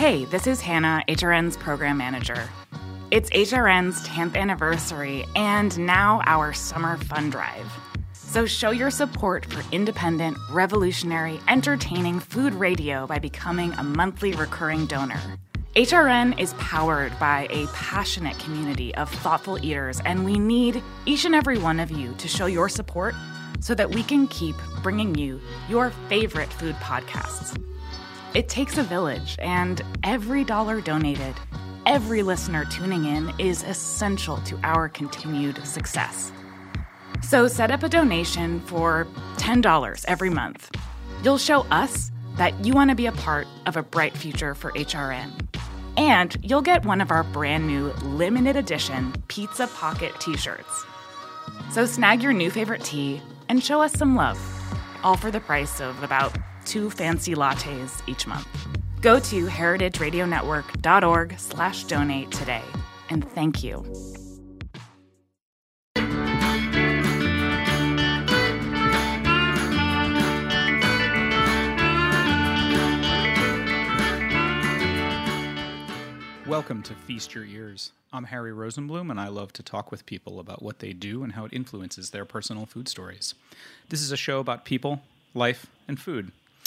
Hey, this is Hannah, HRN's program manager. It's HRN's 10th anniversary and now our summer fun drive. So show your support for independent, revolutionary, entertaining food radio by becoming a monthly recurring donor. HRN is powered by a passionate community of thoughtful eaters, and we need each and every one of you to show your support so that we can keep bringing you your favorite food podcasts. It takes a village, and every dollar donated, every listener tuning in is essential to our continued success. So set up a donation for $10 every month. You'll show us that you want to be a part of a bright future for HRN. And you'll get one of our brand new limited edition Pizza Pocket t shirts. So snag your new favorite tee and show us some love, all for the price of about two fancy lattes each month. Go to heritageradionetwork.org slash donate today. And thank you. Welcome to Feast Your Ears. I'm Harry Rosenblum, and I love to talk with people about what they do and how it influences their personal food stories. This is a show about people, life, and food.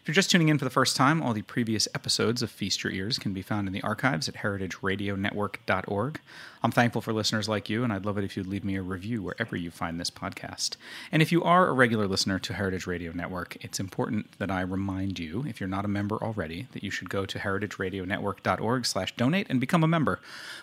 If you're just tuning in for the first time, all the previous episodes of Feast Your Ears can be found in the archives at heritageradionetwork.org. I'm thankful for listeners like you, and I'd love it if you'd leave me a review wherever you find this podcast. And if you are a regular listener to Heritage Radio Network, it's important that I remind you, if you're not a member already, that you should go to heritageradionetwork.org slash donate and become a member.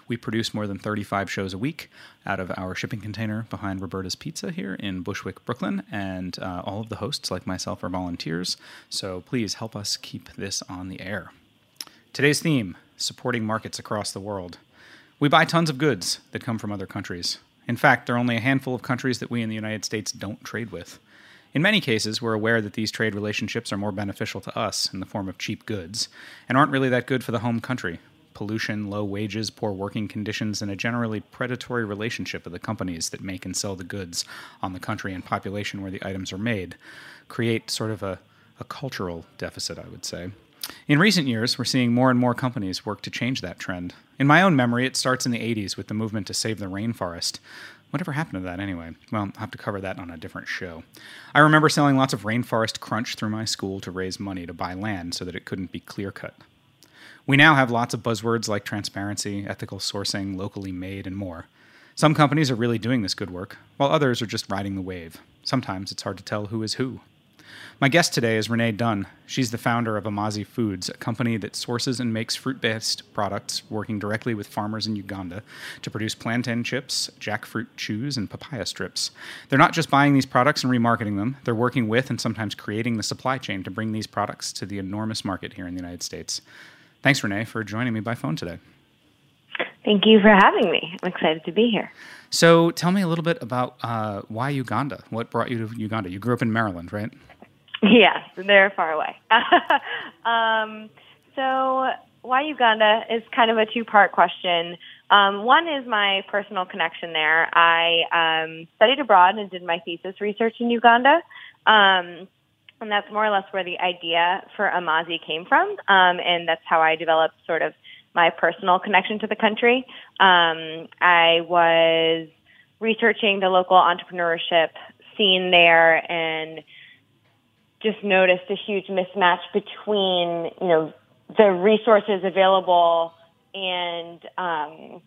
We produce more than 35 shows a week out of our shipping container behind Roberta's Pizza here in Bushwick, Brooklyn, and uh, all of the hosts, like myself, are volunteers. So please help us keep this on the air. Today's theme supporting markets across the world. We buy tons of goods that come from other countries. In fact, there are only a handful of countries that we in the United States don't trade with. In many cases, we're aware that these trade relationships are more beneficial to us in the form of cheap goods and aren't really that good for the home country. Pollution, low wages, poor working conditions, and a generally predatory relationship of the companies that make and sell the goods on the country and population where the items are made create sort of a, a cultural deficit, I would say. In recent years, we're seeing more and more companies work to change that trend. In my own memory, it starts in the 80s with the movement to save the rainforest. Whatever happened to that anyway? Well, I'll have to cover that on a different show. I remember selling lots of rainforest crunch through my school to raise money to buy land so that it couldn't be clear cut. We now have lots of buzzwords like transparency, ethical sourcing, locally made, and more. Some companies are really doing this good work, while others are just riding the wave. Sometimes it's hard to tell who is who. My guest today is Renee Dunn. She's the founder of Amazi Foods, a company that sources and makes fruit based products, working directly with farmers in Uganda to produce plantain chips, jackfruit chews, and papaya strips. They're not just buying these products and remarketing them, they're working with and sometimes creating the supply chain to bring these products to the enormous market here in the United States. Thanks, Renee, for joining me by phone today. Thank you for having me. I'm excited to be here. So, tell me a little bit about uh, why Uganda. What brought you to Uganda? You grew up in Maryland, right? Yes, they're far away. um, so, why Uganda is kind of a two part question. Um, one is my personal connection there. I um, studied abroad and did my thesis research in Uganda. Um, and that's more or less where the idea for Amazi came from. Um, and that's how I developed sort of my personal connection to the country. Um, I was researching the local entrepreneurship scene there and just noticed a huge mismatch between, you know, the resources available and um,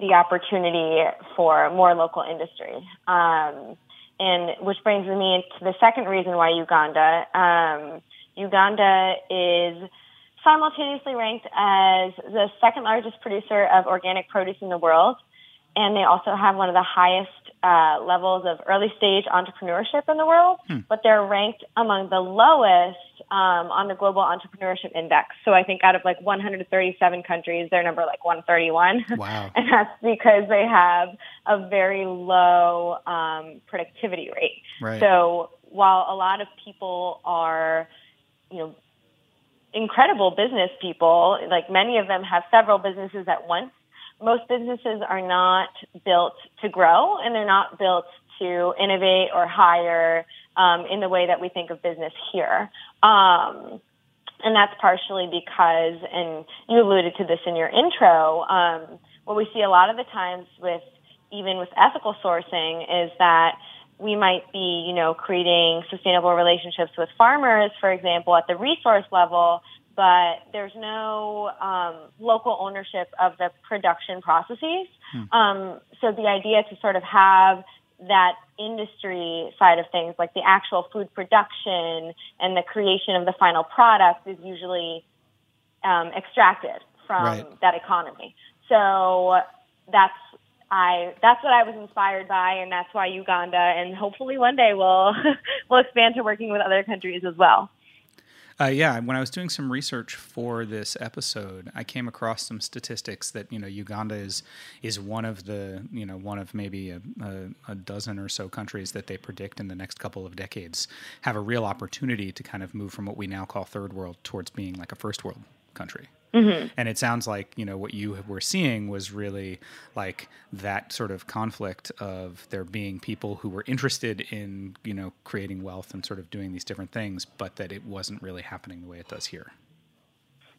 the opportunity for more local industry. Um, and which brings me to the second reason why Uganda. Um, Uganda is simultaneously ranked as the second largest producer of organic produce in the world, and they also have one of the highest uh, levels of early stage entrepreneurship in the world, hmm. but they're ranked among the lowest um, on the Global Entrepreneurship Index. So I think out of like 137 countries, they're number like 131. Wow. and that's because they have a very low um, productivity rate. Right. So while a lot of people are, you know, incredible business people, like many of them have several businesses at once, most businesses are not built to grow and they're not built to innovate or hire um, in the way that we think of business here. Um, and that's partially because, and you alluded to this in your intro, um, what we see a lot of the times with even with ethical sourcing is that we might be, you know, creating sustainable relationships with farmers, for example, at the resource level, but there's no um, local ownership of the production processes. Hmm. Um, so the idea to sort of have that industry side of things, like the actual food production and the creation of the final product, is usually um, extracted from right. that economy. So that's I that's what I was inspired by, and that's why Uganda, and hopefully one day we'll we'll expand to working with other countries as well. Uh, yeah, when I was doing some research for this episode, I came across some statistics that you know Uganda is is one of the you know one of maybe a, a, a, dozen or so countries that they predict in the next couple of decades have a real opportunity to kind of move from what we now call third world towards being like a first world country. Mm-hmm. And it sounds like you know what you were seeing was really like that sort of conflict of there being people who were interested in you know creating wealth and sort of doing these different things, but that it wasn't really happening the way it does here.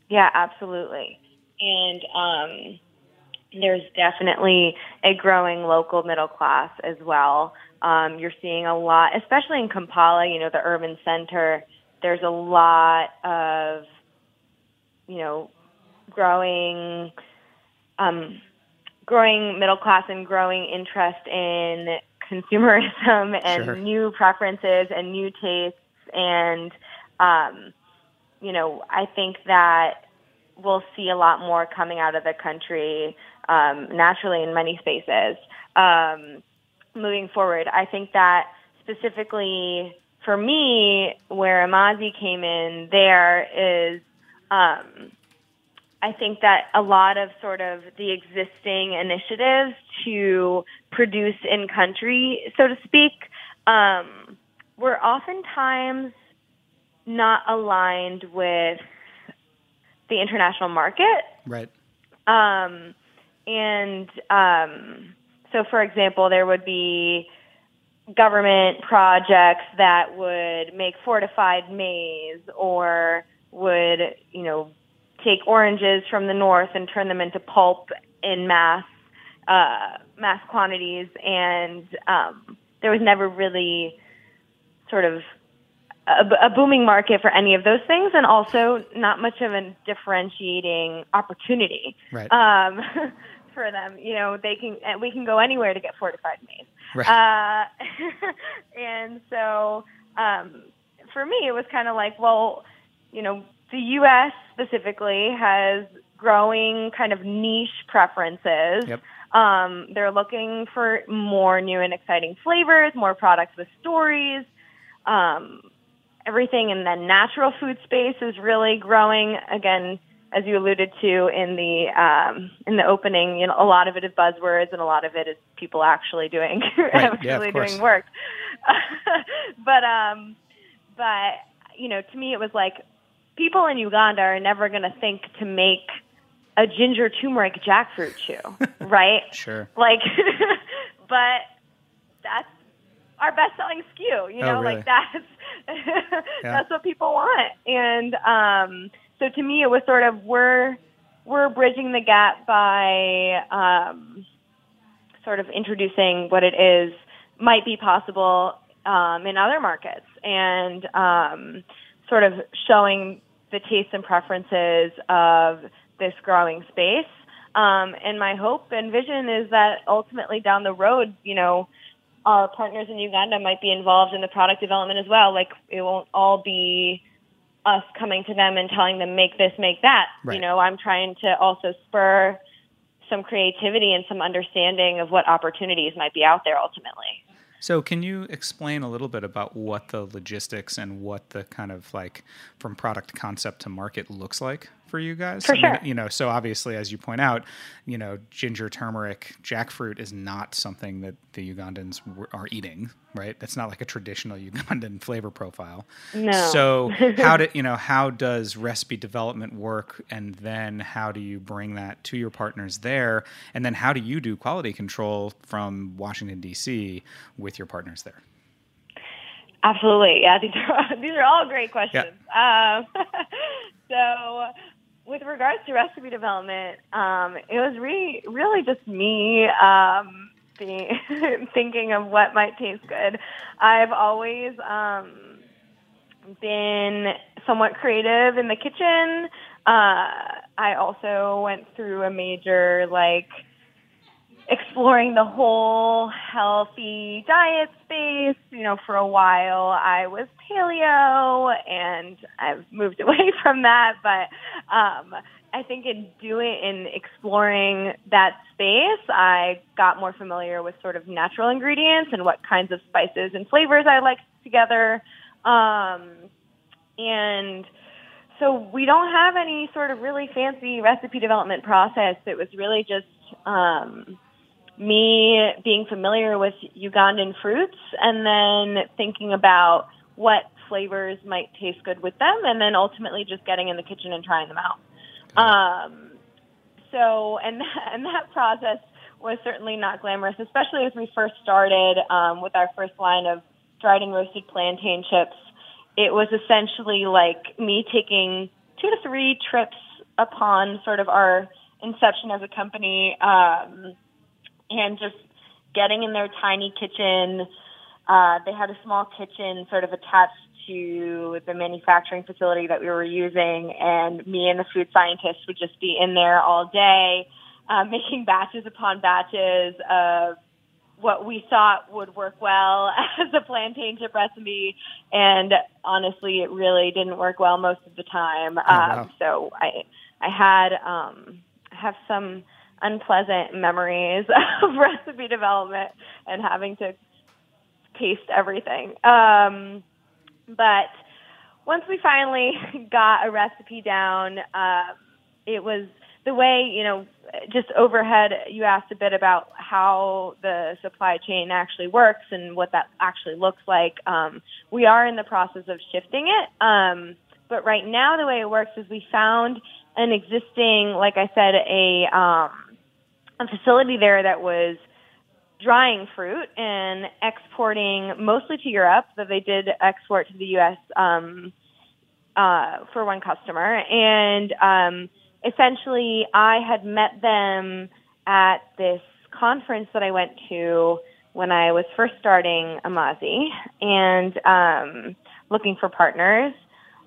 Yeah, absolutely. And um, there's definitely a growing local middle class as well. Um, you're seeing a lot, especially in Kampala, you know, the urban center. There's a lot of, you know, growing um, growing middle class and growing interest in consumerism and sure. new preferences and new tastes and um, you know I think that we'll see a lot more coming out of the country um, naturally in many spaces um, moving forward. I think that specifically for me, where Amazi came in, there is um, I think that a lot of sort of the existing initiatives to produce in country, so to speak, um, were oftentimes not aligned with the international market. Right. Um, and um, so, for example, there would be government projects that would make fortified maize or would, you know, take oranges from the north and turn them into pulp in mass uh, mass quantities, and um, there was never really sort of a, a, booming market for any of those things, and also not much of a differentiating opportunity right. um, for them. You know, they can we can go anywhere to get fortified maize, right. uh, and so um, for me, it was kind of like, well, you know, the U.S. specifically has growing kind of niche preferences. Yep. Um, they're looking for more new and exciting flavors, more products with stories. Um, everything in the natural food space is really growing. Again, as you alluded to in the um, in the opening, you know, a lot of it is buzzwords, and a lot of it is people actually doing right. actually yeah, doing work. but um, but you know, to me, it was like people in Uganda are never going to think to make a ginger turmeric jackfruit chew, right? Sure. Like, but that's our best-selling SKU. You Oh, know, really? like that's that's what people want. And um, so to me, it was sort of we're we're bridging the gap by um, sort of introducing what it is might be possible um, in other markets and um, sort of showing the tastes and preferences of this growing space. Um, and my hope and vision is that ultimately down the road, you know, our partners in Uganda might be involved in the product development as well. Like it won't all be us coming to them and telling them make this, make that. Right. You know, I'm trying to also spur some creativity and some understanding of what opportunities might be out there ultimately. So, can you explain a little bit about what the logistics and what the kind of like from product concept to market looks like for you guys? For I mean, sure. you know, so obviously, as you point out, you know, ginger, turmeric, jackfruit is not something that the Ugandans w- are eating, right? That's not like a traditional Ugandan flavor profile. No. So, how do you know? How does recipe development work, and then how do you bring that to your partners there, and then how do you do quality control from Washington D.C. with your partners there? Absolutely. Yeah, these are these are all great questions. Um, so, with regards to recipe development, um, it was really really just me um, being, thinking of what might taste good. I've always um, been somewhat creative in the kitchen. Uh, I also went through a major like exploring the whole healthy diet space. You know, for a while I was paleo and I've moved away from that, but um I think in doing in exploring that space, I got more familiar with sort of natural ingredients and what kinds of spices and flavors I liked together. Um and so we don't have any sort of really fancy recipe development process. It was really just um, me being familiar with Ugandan fruits and then thinking about what flavors might taste good with them, and then ultimately just getting in the kitchen and trying them out. Um, so, and and that process was certainly not glamorous, especially as we first started um, with our first line of dried and roasted plantain chips. It was essentially like me taking two to three trips upon sort of our inception as a company, um, and just getting in their tiny kitchen. Uh, they had a small kitchen sort of attached to the manufacturing facility that we were using, and me and the food scientists would just be in there all day, uh, making batches upon batches of what we thought would work well as a plantain chip recipe, and honestly, it really didn't work well most of the time. wow. Um, so I, I had, um, I have some unpleasant memories of recipe development and having to taste everything. Um, but once we finally got a recipe down, uh, it was the way, you know, just overhead, you asked a bit about how the supply chain actually works and what that actually looks like. Um, we are in the process of shifting it. Um, but right now, the way it works is we found an existing, like I said, a, um, a facility there that was drying fruit and exporting mostly to Europe, though they did export to the U.S. Um, uh, for one customer. And um, essentially, I had met them at this conference that I went to when I was first starting Amazi and um, looking for partners.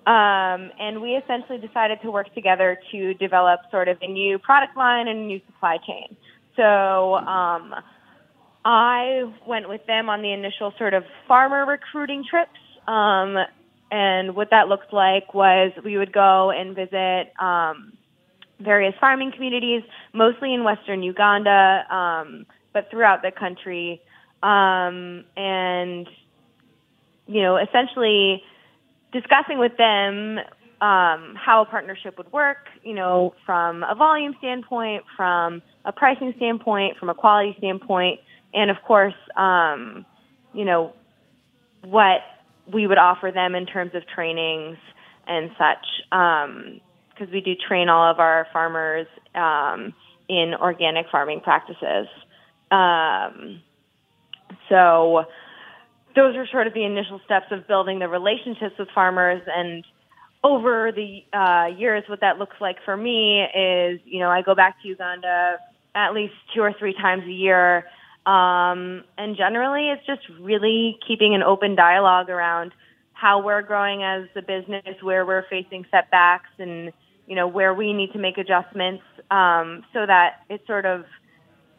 Um, and we essentially decided to work together to develop sort of a new product line and a new supply chain. So um, I went with them on the initial sort of farmer recruiting trips. Um, and what that looked like was we would go and visit um, various farming communities, mostly in western Uganda, um, but throughout the country. Um, and, you know, essentially discussing with them um, how a partnership would work, you know, from a volume standpoint, from a pricing standpoint, from a quality standpoint, and of course, um, you know, what we would offer them in terms of trainings and such. Because because we do train all of our farmers um, in organic farming practices. Um, so those are sort of the initial steps of building the relationships with farmers. And over the uh, years what that looks like for me is you know i go back to uganda at least two or three times a year. Um, and generally it's just really keeping an open dialogue around how we're growing as a business where we're facing setbacks and you know where we need to make adjustments um, so that it sort of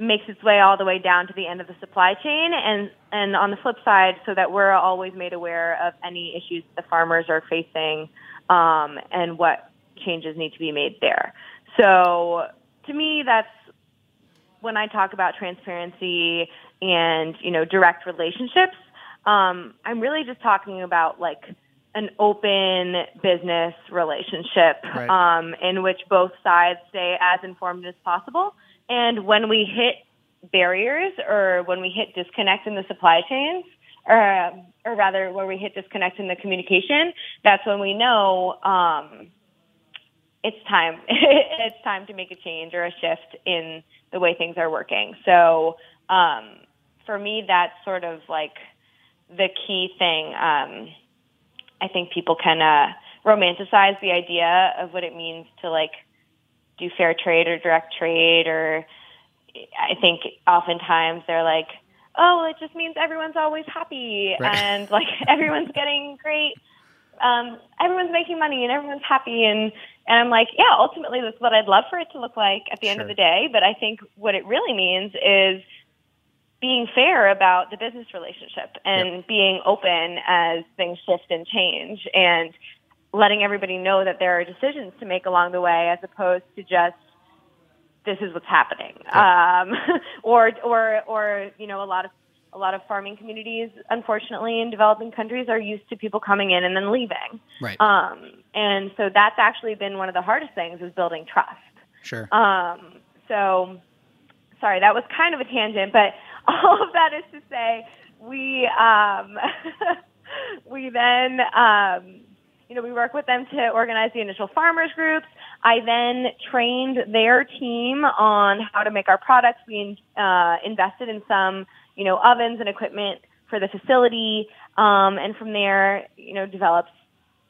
makes its way all the way down to the end of the supply chain. And and on the flip side so that we're always made aware of any issues the farmers are facing um, and what changes need to be made there. So to me that's when i talk about transparency and you know direct relationships um, i'm really just talking about like an open business relationship Right. um, in which both sides stay as informed as possible and when we hit barriers or when we hit disconnect in the supply chains, or, or rather, where we hit disconnect in the communication, that's when we know um, it's time. it's time to make a change or a shift in the way things are working. So um, for me, that's sort of like the key thing. Um, I think people can uh, romanticize the idea of what it means to like do fair trade or direct trade or I think oftentimes they're like, oh, it just means everyone's always happy Right. and like everyone's getting great, um, everyone's making money and everyone's happy and and I'm like, yeah, ultimately that's what I'd love for it to look like at the end of the day. But I think what it really means is being fair about the business relationship and being open as things shift and change and letting everybody know that there are decisions to make along the way as opposed to just this is what's happening um, or or or you know a lot of a lot of farming communities unfortunately in developing countries are used to people coming in and then leaving Right. um, and so that's actually been one of the hardest things is building trust sure. um, so, sorry, that was kind of a tangent, but all of that is to say, we um, we then um, you know we work with them to organize the initial farmers groups. I then trained their team on how to make our products. We uh, invested in some you know ovens and equipment for the facility, um, and from there you know developed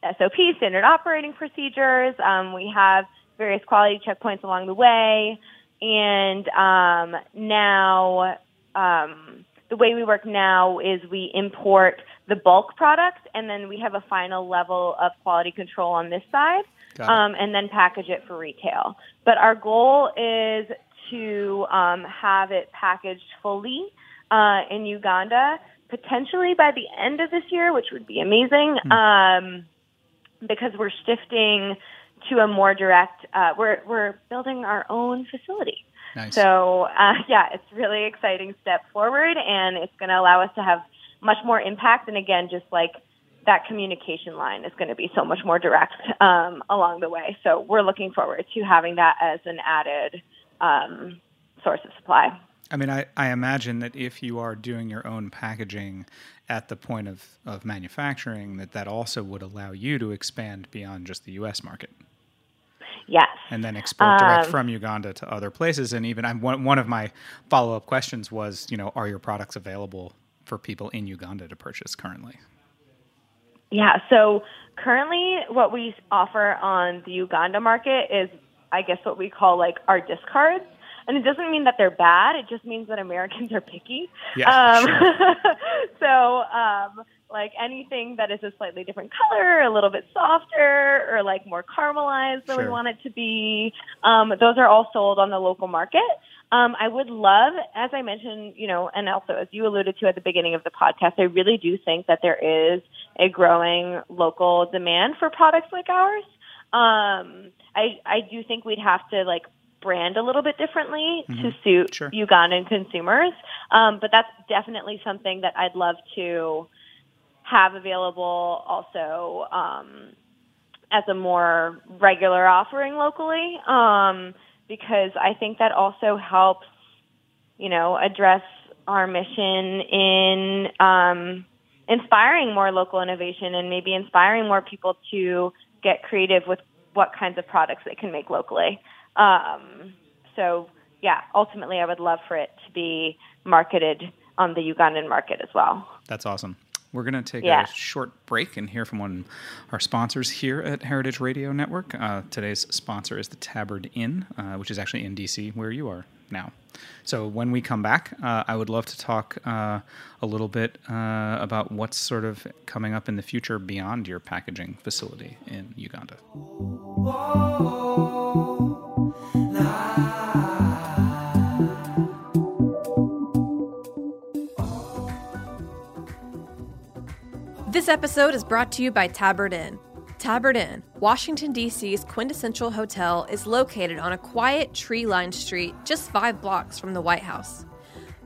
SOP, standard operating procedures. Um, we have various quality checkpoints along the way. And um, now, um, the way we work now is we import the bulk products, and then we have a final level of quality control on this side, um, and then package it for retail. But our goal is to um, have it packaged fully uh, in Uganda, potentially by the end of this year, which would be amazing. Um, because we're shifting to a more direct. Uh, we're we're building our own facility. Nice. So uh, yeah, it's really exciting step forward, and it's going to allow us to have much more impact. And again, just like that communication line is going to be so much more direct um, along the way. So we're looking forward to having that as an added um, source of supply. I mean, I, I imagine that if you are doing your own packaging at the point of, of manufacturing, that that also would allow you to expand beyond just the U.S. market Yes. and then export direct Um, from Uganda to other places. And even I'm, one, one of my follow up questions was, you know, are your products available for people in Uganda to purchase currently? Yeah, so currently what we offer on the Uganda market is, I guess, what we call like our discards. And it doesn't mean that they're bad. It just means that Americans are picky. Yeah, um, sure. so, um, like anything that is a slightly different color, a little bit softer, or like more caramelized than we want it to be, um, those are all sold on the local market. Um, I would love, as I mentioned, you know, and also as you alluded to at the beginning of the podcast, I really do think that there is a growing local demand for products like ours. Um, I I do think we'd have to like brand a little bit differently to suit Mm-hmm. Sure. Ugandan consumers, um, but that's definitely something that I'd love to have available also um, as a more regular offering locally um, because I think that also helps, you know, address our mission in um, inspiring more local innovation and maybe inspiring more people to get creative with what kinds of products they can make locally. Um, so yeah, ultimately, I would love for it to be marketed on the Ugandan market as well. That's awesome. We're going to take Yeah. a short break and hear from one of our sponsors here at Heritage Radio Network. Uh, today's sponsor is the Tabard Inn, uh, which is actually in DC, where you are now. So when we come back, uh, I would love to talk uh, a little bit uh, about what's sort of coming up in the future beyond your packaging facility in Uganda. This episode is brought to you by Tabard Inn. Tabard Inn, Washington, D.C.'s quintessential hotel, is located on a quiet, tree lined street just five blocks from the White House.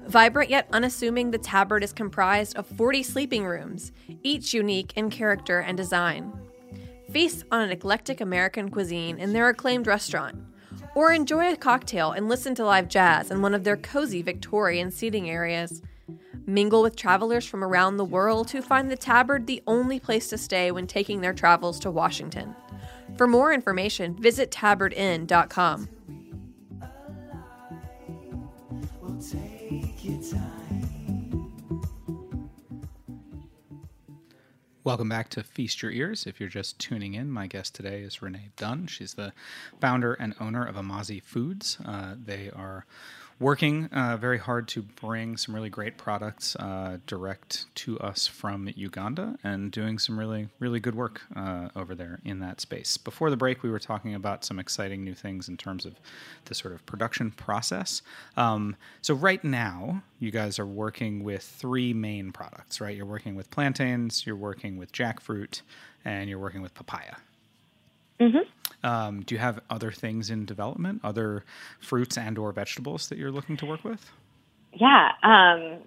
Vibrant yet unassuming, the Tabard is comprised of 40 sleeping rooms, each unique in character and design. Feast on an eclectic American cuisine in their acclaimed restaurant, or enjoy a cocktail and listen to live jazz in one of their cozy Victorian seating areas. Mingle with travelers from around the world who find the Tabard the only place to stay when taking their travels to Washington. For more information, visit tabardinn.com. Welcome back to Feast Your Ears. If you're just tuning in, my guest today is Renee Dunn. She's the founder and owner of Amazi Foods. Uh, they are working uh, very hard to bring some really great products uh, direct to us from Uganda and doing some really, really good work uh, over there in that space. Before the break, we were talking about some exciting new things in terms of the sort of production process. Um, so, right now, you guys are working with three main products, right? You're working with plantains, you're working with jackfruit, and you're working with papaya. Um, do you have other things in development, other fruits and or vegetables that you're looking to work with? Yeah. Um,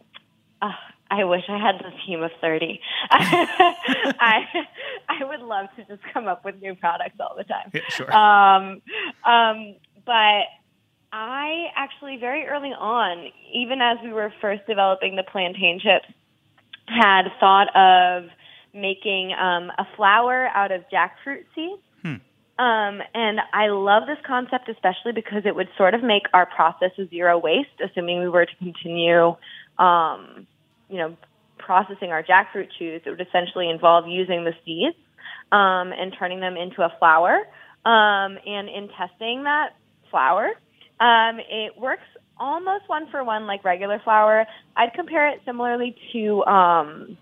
uh, I wish I had the team of 30. I, I would love to just come up with new products all the time. Yeah, sure. Um, um, but I actually, very early on, even as we were first developing the plantain chips, had thought of making um, a flour out of jackfruit seeds. Um, and I love this concept, especially because it would sort of make our process a zero waste, assuming we were to continue, um, you know, processing our jackfruit chews. It would essentially involve using the seeds um, and turning them into a flour. Um, and in testing that flour, um, it works almost one for one like regular flour. I'd compare it similarly to, um,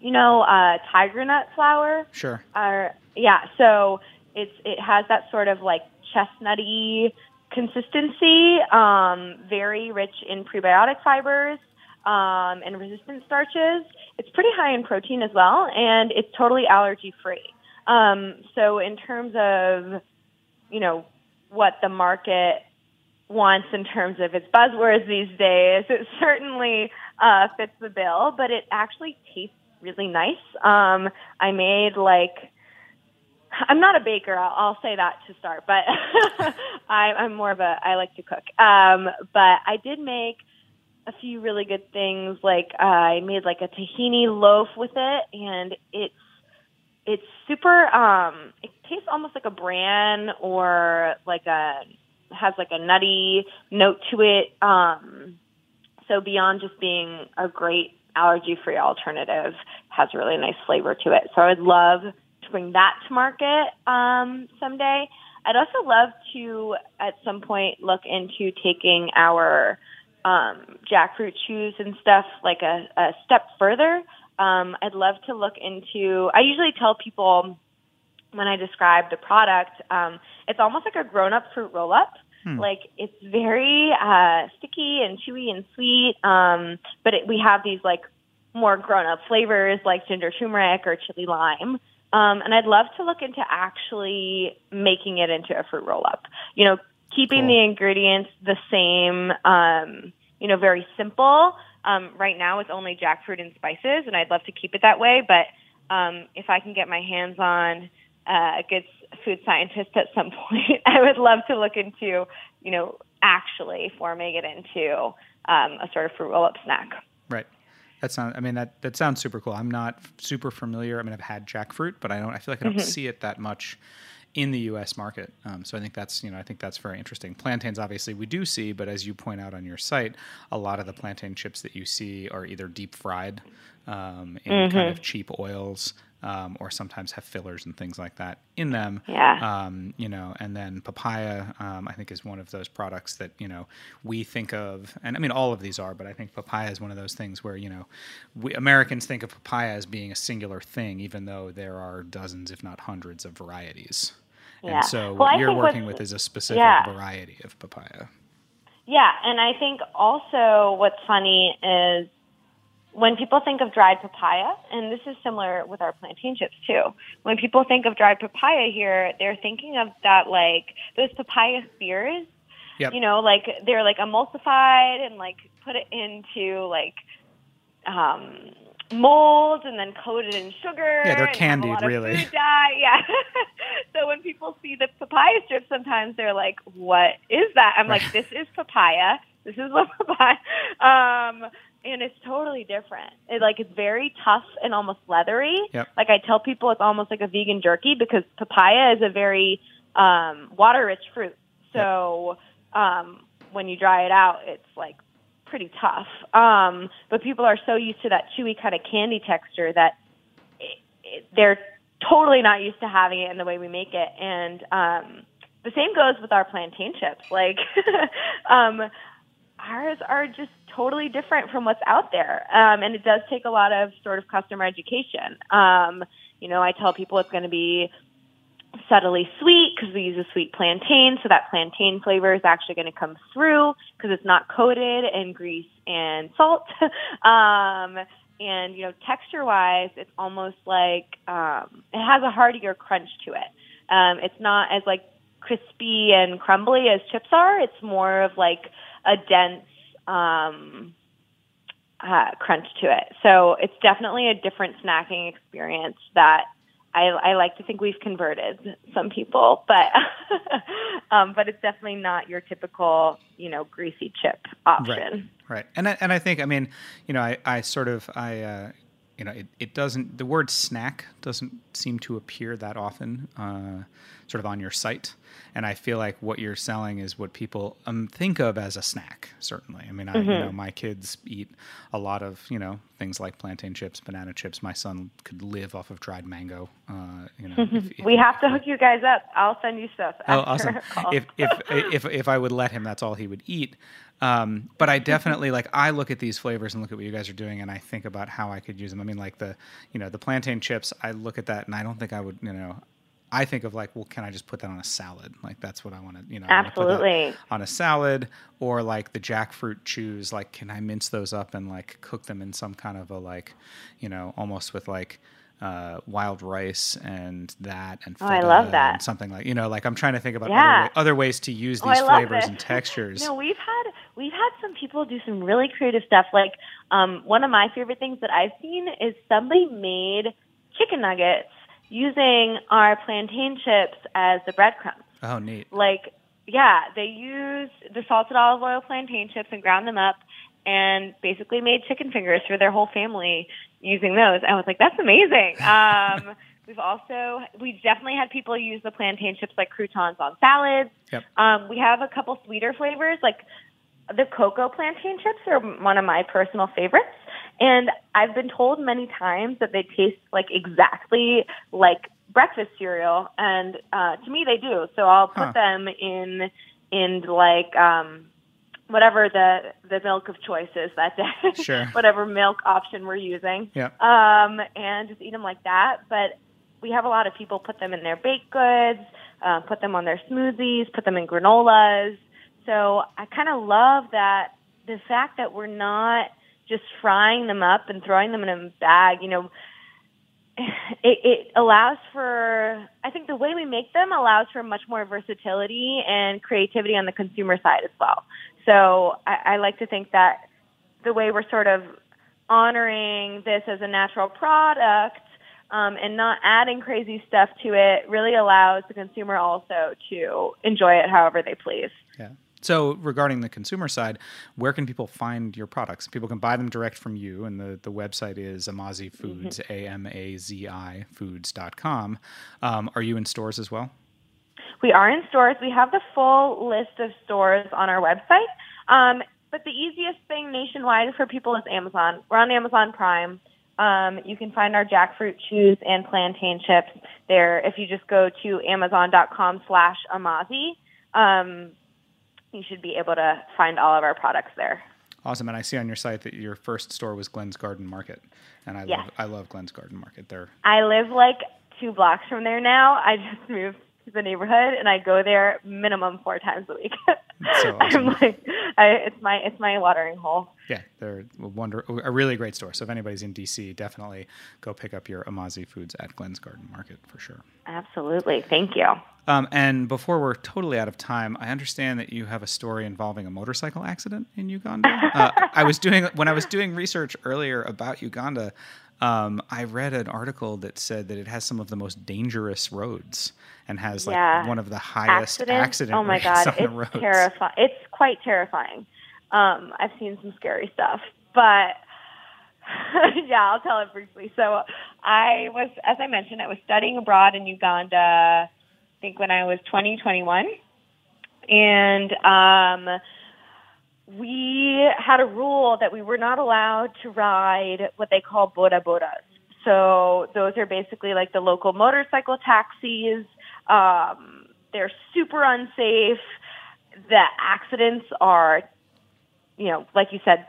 you know, uh, tiger nut flour. Sure. Or yeah, so it's it has that sort of like chestnutty consistency, um, very rich in prebiotic fibers um, and resistant starches. It's pretty high in protein as well, and it's totally allergy free. Um, so in terms of you know what the market wants in terms of its buzzwords these days, it certainly uh, fits the bill. But it actually tastes really nice. Um, I made like I'm not a baker. I'll, I'll say that to start, but I, I'm more of a I like to cook. Um, but I did make a few really good things. Like uh, I made like a tahini loaf with it, and it's it's super. Um, it tastes almost like a bran or like a has like a nutty note to it. Um, so beyond just being a great allergy-free alternative, has a really nice flavor to it. So I would love to bring that to market um, someday. I'd also love to, at some point, look into taking our um, jackfruit chews and stuff like a, a step further. Um, I'd love to look into. I usually tell people when I describe the product, um, it's almost like a grown-up fruit roll-up. Like it's very uh, sticky and chewy and sweet, um, but it, we have these like more grown-up flavors like ginger turmeric or chili lime. Um, and I'd love to look into actually making it into a fruit roll-up. You know, keeping Cool. the ingredients the same. Um, you know, very simple. Um, right now, it's only jackfruit and spices, and I'd love to keep it that way. But um, if I can get my hands on uh, a good food scientist at some point, I would love to look into, you know, actually forming it into um, a sort of fruit roll-up snack. Right. That sounds. I mean, that that sounds super cool. I'm not super familiar. I mean, I've had jackfruit, but I don't. I feel like I don't see it that much in the U.S. market. Um, so I think that's you know I think that's very interesting. Plantains, obviously, we do see, but as you point out on your site, a lot of the plantain chips that you see are either deep fried um, in mm-hmm. kind of cheap oils um, or sometimes have fillers and things like that in them. Yeah. Um, you know, and then papaya, um, I think, is one of those products that you know we think of, and I mean all of these are, but I think papaya is one of those things where you know we Americans think of papaya as being a singular thing, even though there are dozens, if not hundreds, of varieties. Yeah. And so well, what you're working with is a specific yeah. variety of papaya. Yeah, and I think also what's funny is when people think of dried papaya, and this is similar with our plantain chips too, when people think of dried papaya here, they're thinking of that like those papaya spears. Yep. You know, like they're like emulsified and like put it into like um molds and then coated in sugar. Yeah, they're candied, really. Yeah. so when people see the papaya strips, sometimes they're like, "What is that?" I'm right. like, "This is papaya. This is what papaya." Um, and it's totally different. It like it's very tough and almost leathery. Yep. Like I tell people, it's almost like a vegan jerky because papaya is a very um, water-rich fruit. So yep. um, when you dry it out, it's like pretty tough. Um, but people are so used to that chewy kind of candy texture that it, it, they're totally not used to having it in the way we make it. And um, the same goes with our plantain chips. Like um, ours are just totally different from what's out there. Um, and it does take a lot of sort of customer education. Um, you know, I tell people it's going to be subtly sweet because we use a sweet plantain, so that plantain flavor is actually going to come through because it's not coated in grease and salt. um, and you know, texture-wise, it's almost like um, it has a heartier crunch to it. Um, it's not as like crispy and crumbly as chips are. It's more of like a dense um, uh, crunch to it. So it's definitely a different snacking experience that I, I like to think we've converted some people, but um, but it's definitely not your typical you know greasy chip option. Right, right. And I, and I think I mean you know I, I sort of I uh, you know, it, it doesn't, the word snack doesn't seem to appear that often uh, sort of on your site. And I feel like what you're selling is what people um, think of as a snack, certainly. I mean, I, mm-hmm. you know, my kids eat a lot of, you know, things like plantain chips, banana chips. My son could live off of dried mango. Uh, you know, if, if, we have to hook you guys up. I'll send you stuff. Oh, awesome. If, if, if, if I would let him, that's all he would eat. Um, but I definitely like I look at these flavors and look at what you guys are doing, and I think about how I could use them. I mean, like the you know the plantain chips. I look at that, and I don't think I would you know. I think of like, well, can I just put that on a salad? Like that's what I want to, you know, absolutely on a salad or like the jackfruit chews. Like, can I mince those up and like cook them in some kind of a like, you know, almost with like uh, wild rice and that and oh, I love that something like you know like I'm trying to think about yeah. other, other, ways to use oh, these oh, flavors and textures. no, we've had we've had some people do some really creative stuff. Like um, one of my favorite things that I've seen is somebody made chicken nuggets using our plantain chips as the breadcrumbs. Oh, neat! Like yeah, they used the salted olive oil plantain chips and ground them up and basically made chicken fingers for their whole family using those. I was like, that's amazing. Um, we've also, we definitely had people use the plantain chips like croutons on salads. Yep. Um, we have a couple sweeter flavors, like the cocoa plantain chips are one of my personal favorites. And I've been told many times that they taste like exactly like breakfast cereal, and uh, to me they do. So I'll put huh. them in in like um, whatever the the milk of choice is that day. Sure. whatever milk option we're using. Yeah. Um, and just eat them like that. But we have a lot of people put them in their baked goods, uh, put them on their smoothies, put them in granolas. So I kind of love that the fact that we're not just frying them up and throwing them in a bag. You know, it, it allows for I think the way we make them allows for much more versatility and creativity on the consumer side as well. So I, I like to think that the way we're sort of honoring this as a natural product um, and not adding crazy stuff to it really allows the consumer also to enjoy it however they please. Yeah. So, regarding the consumer side, where can people find your products? People can buy them direct from you, and the, the website is Amazi Foods, mm-hmm. A M A Z I Foods.com. Um, are you in stores as well? We are in stores. We have the full list of stores on our website. Um, but the easiest thing nationwide for people is Amazon. We're on Amazon Prime. Um, you can find our jackfruit chews and plantain chips there if you just go to amazon.com slash amazi. Um, you should be able to find all of our products there. Awesome, and I see on your site that your first store was Glenn's Garden Market, and I Yes. love I love Glenn's Garden Market. They're I live like two blocks from there now. I just moved to the neighborhood and I go there minimum four times a week. so awesome. I'm like, I, it's my it's my watering hole. Yeah, they're a wonder a really great store. So if anybody's in DC, definitely go pick up your Amazi foods at Glenn's Garden Market for sure. Absolutely, thank you. Um, and before we're totally out of time, I understand that you have a story involving a motorcycle accident in Uganda. Uh, I was doing when I was doing research earlier about Uganda. Um, I read an article that said that it has some of the most dangerous roads and has like Yeah. one of the highest Accidents? accident Oh my god, it's roads. terrifying. It's quite terrifying. Um, I've seen some scary stuff, but yeah, I'll tell it briefly. So I was, as I mentioned, I was studying abroad in Uganda. I think when I was 20, 21, and um, we had a rule that we were not allowed to ride what they call boda bodas. So those are basically like the local motorcycle taxis. Um, they're super unsafe. The accidents are, you know, like you said,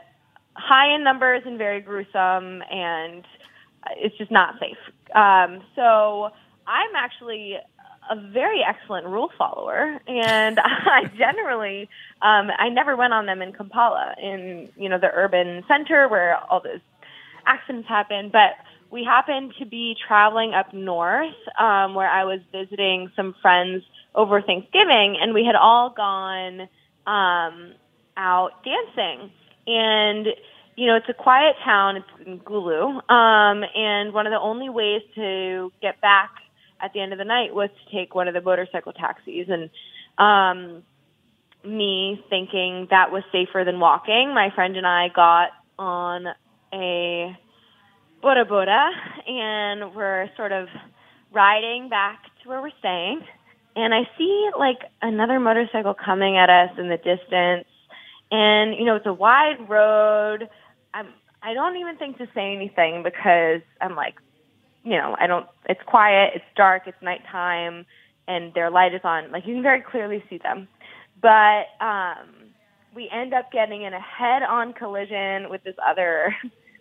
high in numbers and very gruesome, and it's just not safe. Um, so I'm actually a very excellent rule follower, and I generally, um, I never went on them in Kampala, in you know the urban center where all those accidents happen, but we happened to be traveling up north um, where I was visiting some friends over Thanksgiving, and we had all gone um, out dancing. And, you know, it's a quiet town, it's in Gulu, um, and one of the only ways to get back at the end of the night was to take one of the motorcycle taxis. And um, me thinking that was safer than walking, my friend and I got on a boda boda, and we're sort of riding back to where we're staying. And I see like another motorcycle coming at us in the distance, and you know it's a wide road. I'm I don't even think to say anything because I'm like, you know, I don't. It's quiet, it's dark, it's nighttime, and their light is on. Like you can very clearly see them, but um, we end up getting in a head-on collision with this other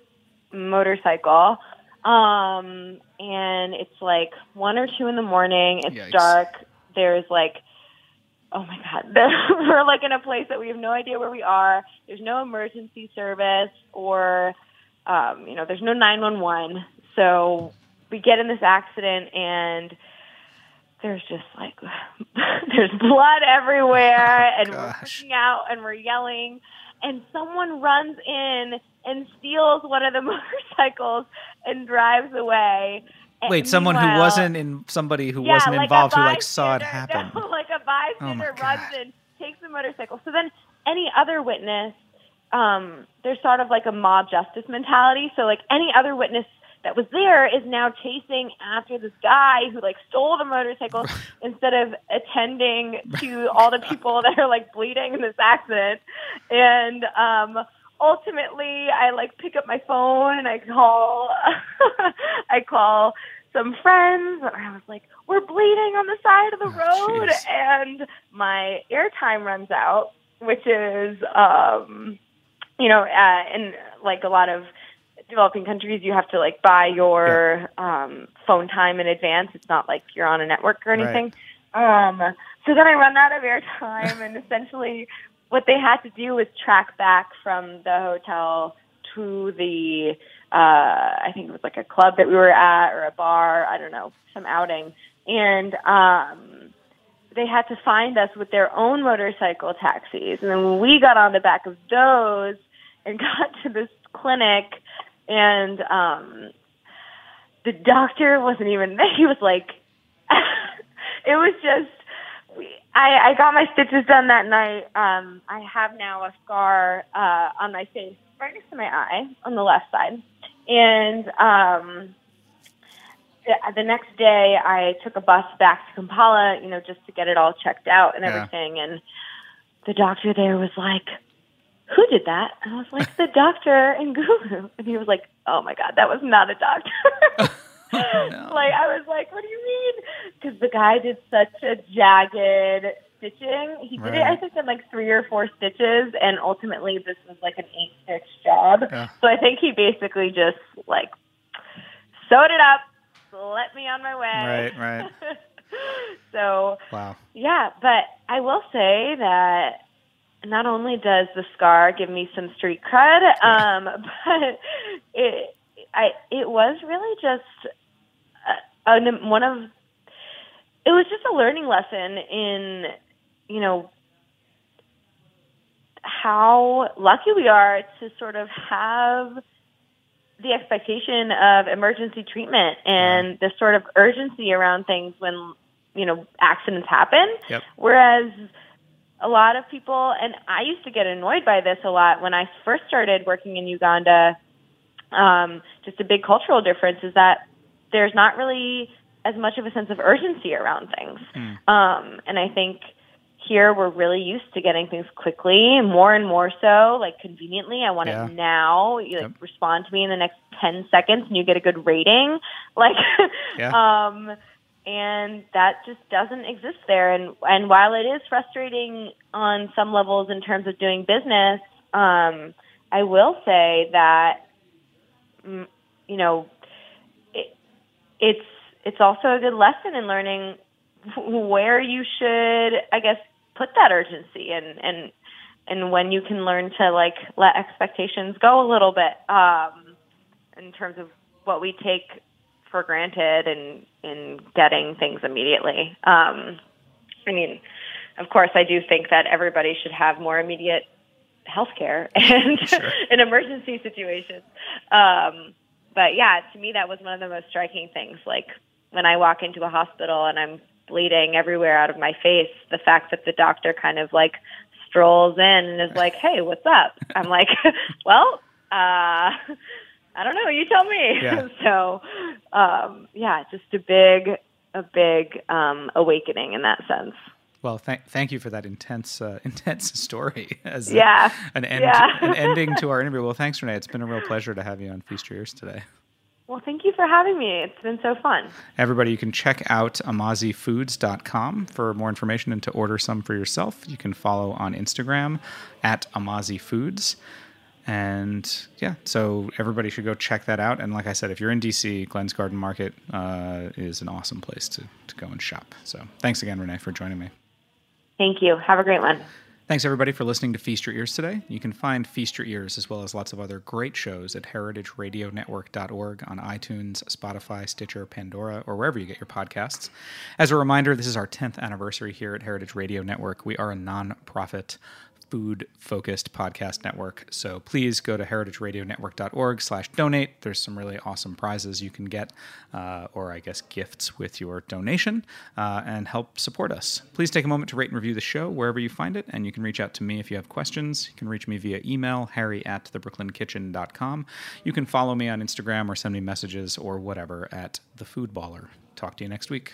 motorcycle. Um, and it's like one or two in the morning. It's Yikes. dark. There's like, oh my God, we're like in a place that we have no idea where we are. There's no emergency service or, um, you know, there's no 911. So we get in this accident and there's just like, there's blood everywhere and we're gosh. freaking out and we're yelling and someone runs in and steals one of the motorcycles and drives away. And Wait, someone who wasn't in somebody who yeah, wasn't like involved who like saw it happen. No, bystander Oh runs in, takes the motorcycle. So then any other witness, um, there's sort of like a mob justice mentality. So like any other witness that was there is now chasing after this guy who like stole the motorcycle instead of attending to all the people that are like bleeding in this accident. And um ultimately I like pick up my phone and I call I call some friends and I was like, We're bleeding on the side of the Oh, road jeez. and my airtime runs out, which is um you know, uh, in like a lot of developing countries, you have to like buy your um, phone time in advance. It's not like you're on a network or Right. anything. Um, so then I run out of airtime, and essentially, what they had to do was track back from the hotel to the uh, I think it was like a club that we were at or a bar. I don't know, some outing, and um, they had to find us with their own motorcycle taxis. And then when we got on the back of those and got to this clinic, and um, the doctor wasn't even there. He was like, it was just. I, I got my stitches done that night. Um, I have now a scar uh, on my face, right next to my eye, on the left side, and um, Uh, the next day I took a bus back to Kampala, you know, just to get it all checked out and Yeah. everything. And the doctor there was like, "Who did that?" And I was like, "The doctor in Gulu." And he was like, "Oh my god, that was not a doctor." Oh, like I was like, "What do you mean?" Because the guy did such a jagged stitching. He did it, I think, in like three or four stitches, and ultimately this was like an eight stitch job. Yeah. So I think he basically just like sewed it up, let me on my way. Right, right. so Wow. yeah, but I will say that not only does the scar give me some street cred, um, but it I it was really just uh, an, one of it was just a learning lesson in you know how lucky we are to sort of have the expectation of emergency treatment and the sort of urgency around things when you know accidents happen. Yep. whereas a lot of people and I used to get annoyed by this a lot when I first started working in Uganda um, just a big cultural difference is that there's not really as much of a sense of urgency around things. Um, and I think here we're really used to getting things quickly, more and more so, like conveniently. I want Yeah. it now. You like Yep. respond to me in the next ten seconds, and you get a good rating. Like, Yeah. um, and that just doesn't exist there. And and while it is frustrating on some levels in terms of doing business, um, I will say that, mm, you know, it, it's it's also a good lesson in learning where you should, I guess, put that urgency and and and when you can learn to like let expectations go a little bit um, in terms of what we take for granted and in getting things immediately. Um, I mean, of course, I do think that everybody should have more immediate health care and in emergency situations. Um, but yeah, to me, that was one of the most striking things. Like when I walk into a hospital and I'm bleeding everywhere out of my face, the fact that the doctor kind of like strolls in and is like, "Hey, what's up?" I'm like, "Well, uh, I don't know. You tell me." Yeah. so, um, yeah, just a big, a big um, awakening in that sense. Well, thank thank you for that intense uh, intense story as a- Yeah. an end Yeah. an ending to our interview. Well, thanks, Renee. It's been a real pleasure to have you on Feast Your Ears today. Well, thank you for having me. It's been so fun. Everybody, you can check out amazifoods.com for more information and to order some for yourself. You can follow on Instagram at amazifoods. And yeah, so everybody should go check that out. And like I said, if you're in DC, Glenn's Garden Market uh, is an awesome place to, to go and shop. So thanks again, Renee, for joining me. Thank you. Have a great one. Thanks everybody for listening to Feast Your Ears today. You can find Feast Your Ears as well as lots of other great shows at heritageradionetwork.org on iTunes, Spotify, Stitcher, Pandora, or wherever you get your podcasts. As a reminder, this is our 10th anniversary here at Heritage Radio Network. We are a non-profit food focused podcast network. So please go to heritageradionetwork.org slash donate. There's some really awesome prizes you can get uh, or i guess gifts with your donation uh, and help support us. Please take a moment to rate and review the show wherever you find it and you can reach out to me if you have questions. You can reach me via email harry at thebrooklyn.kitchen.com you can follow me on instagram or send me messages or whatever at the food baller talk to you next week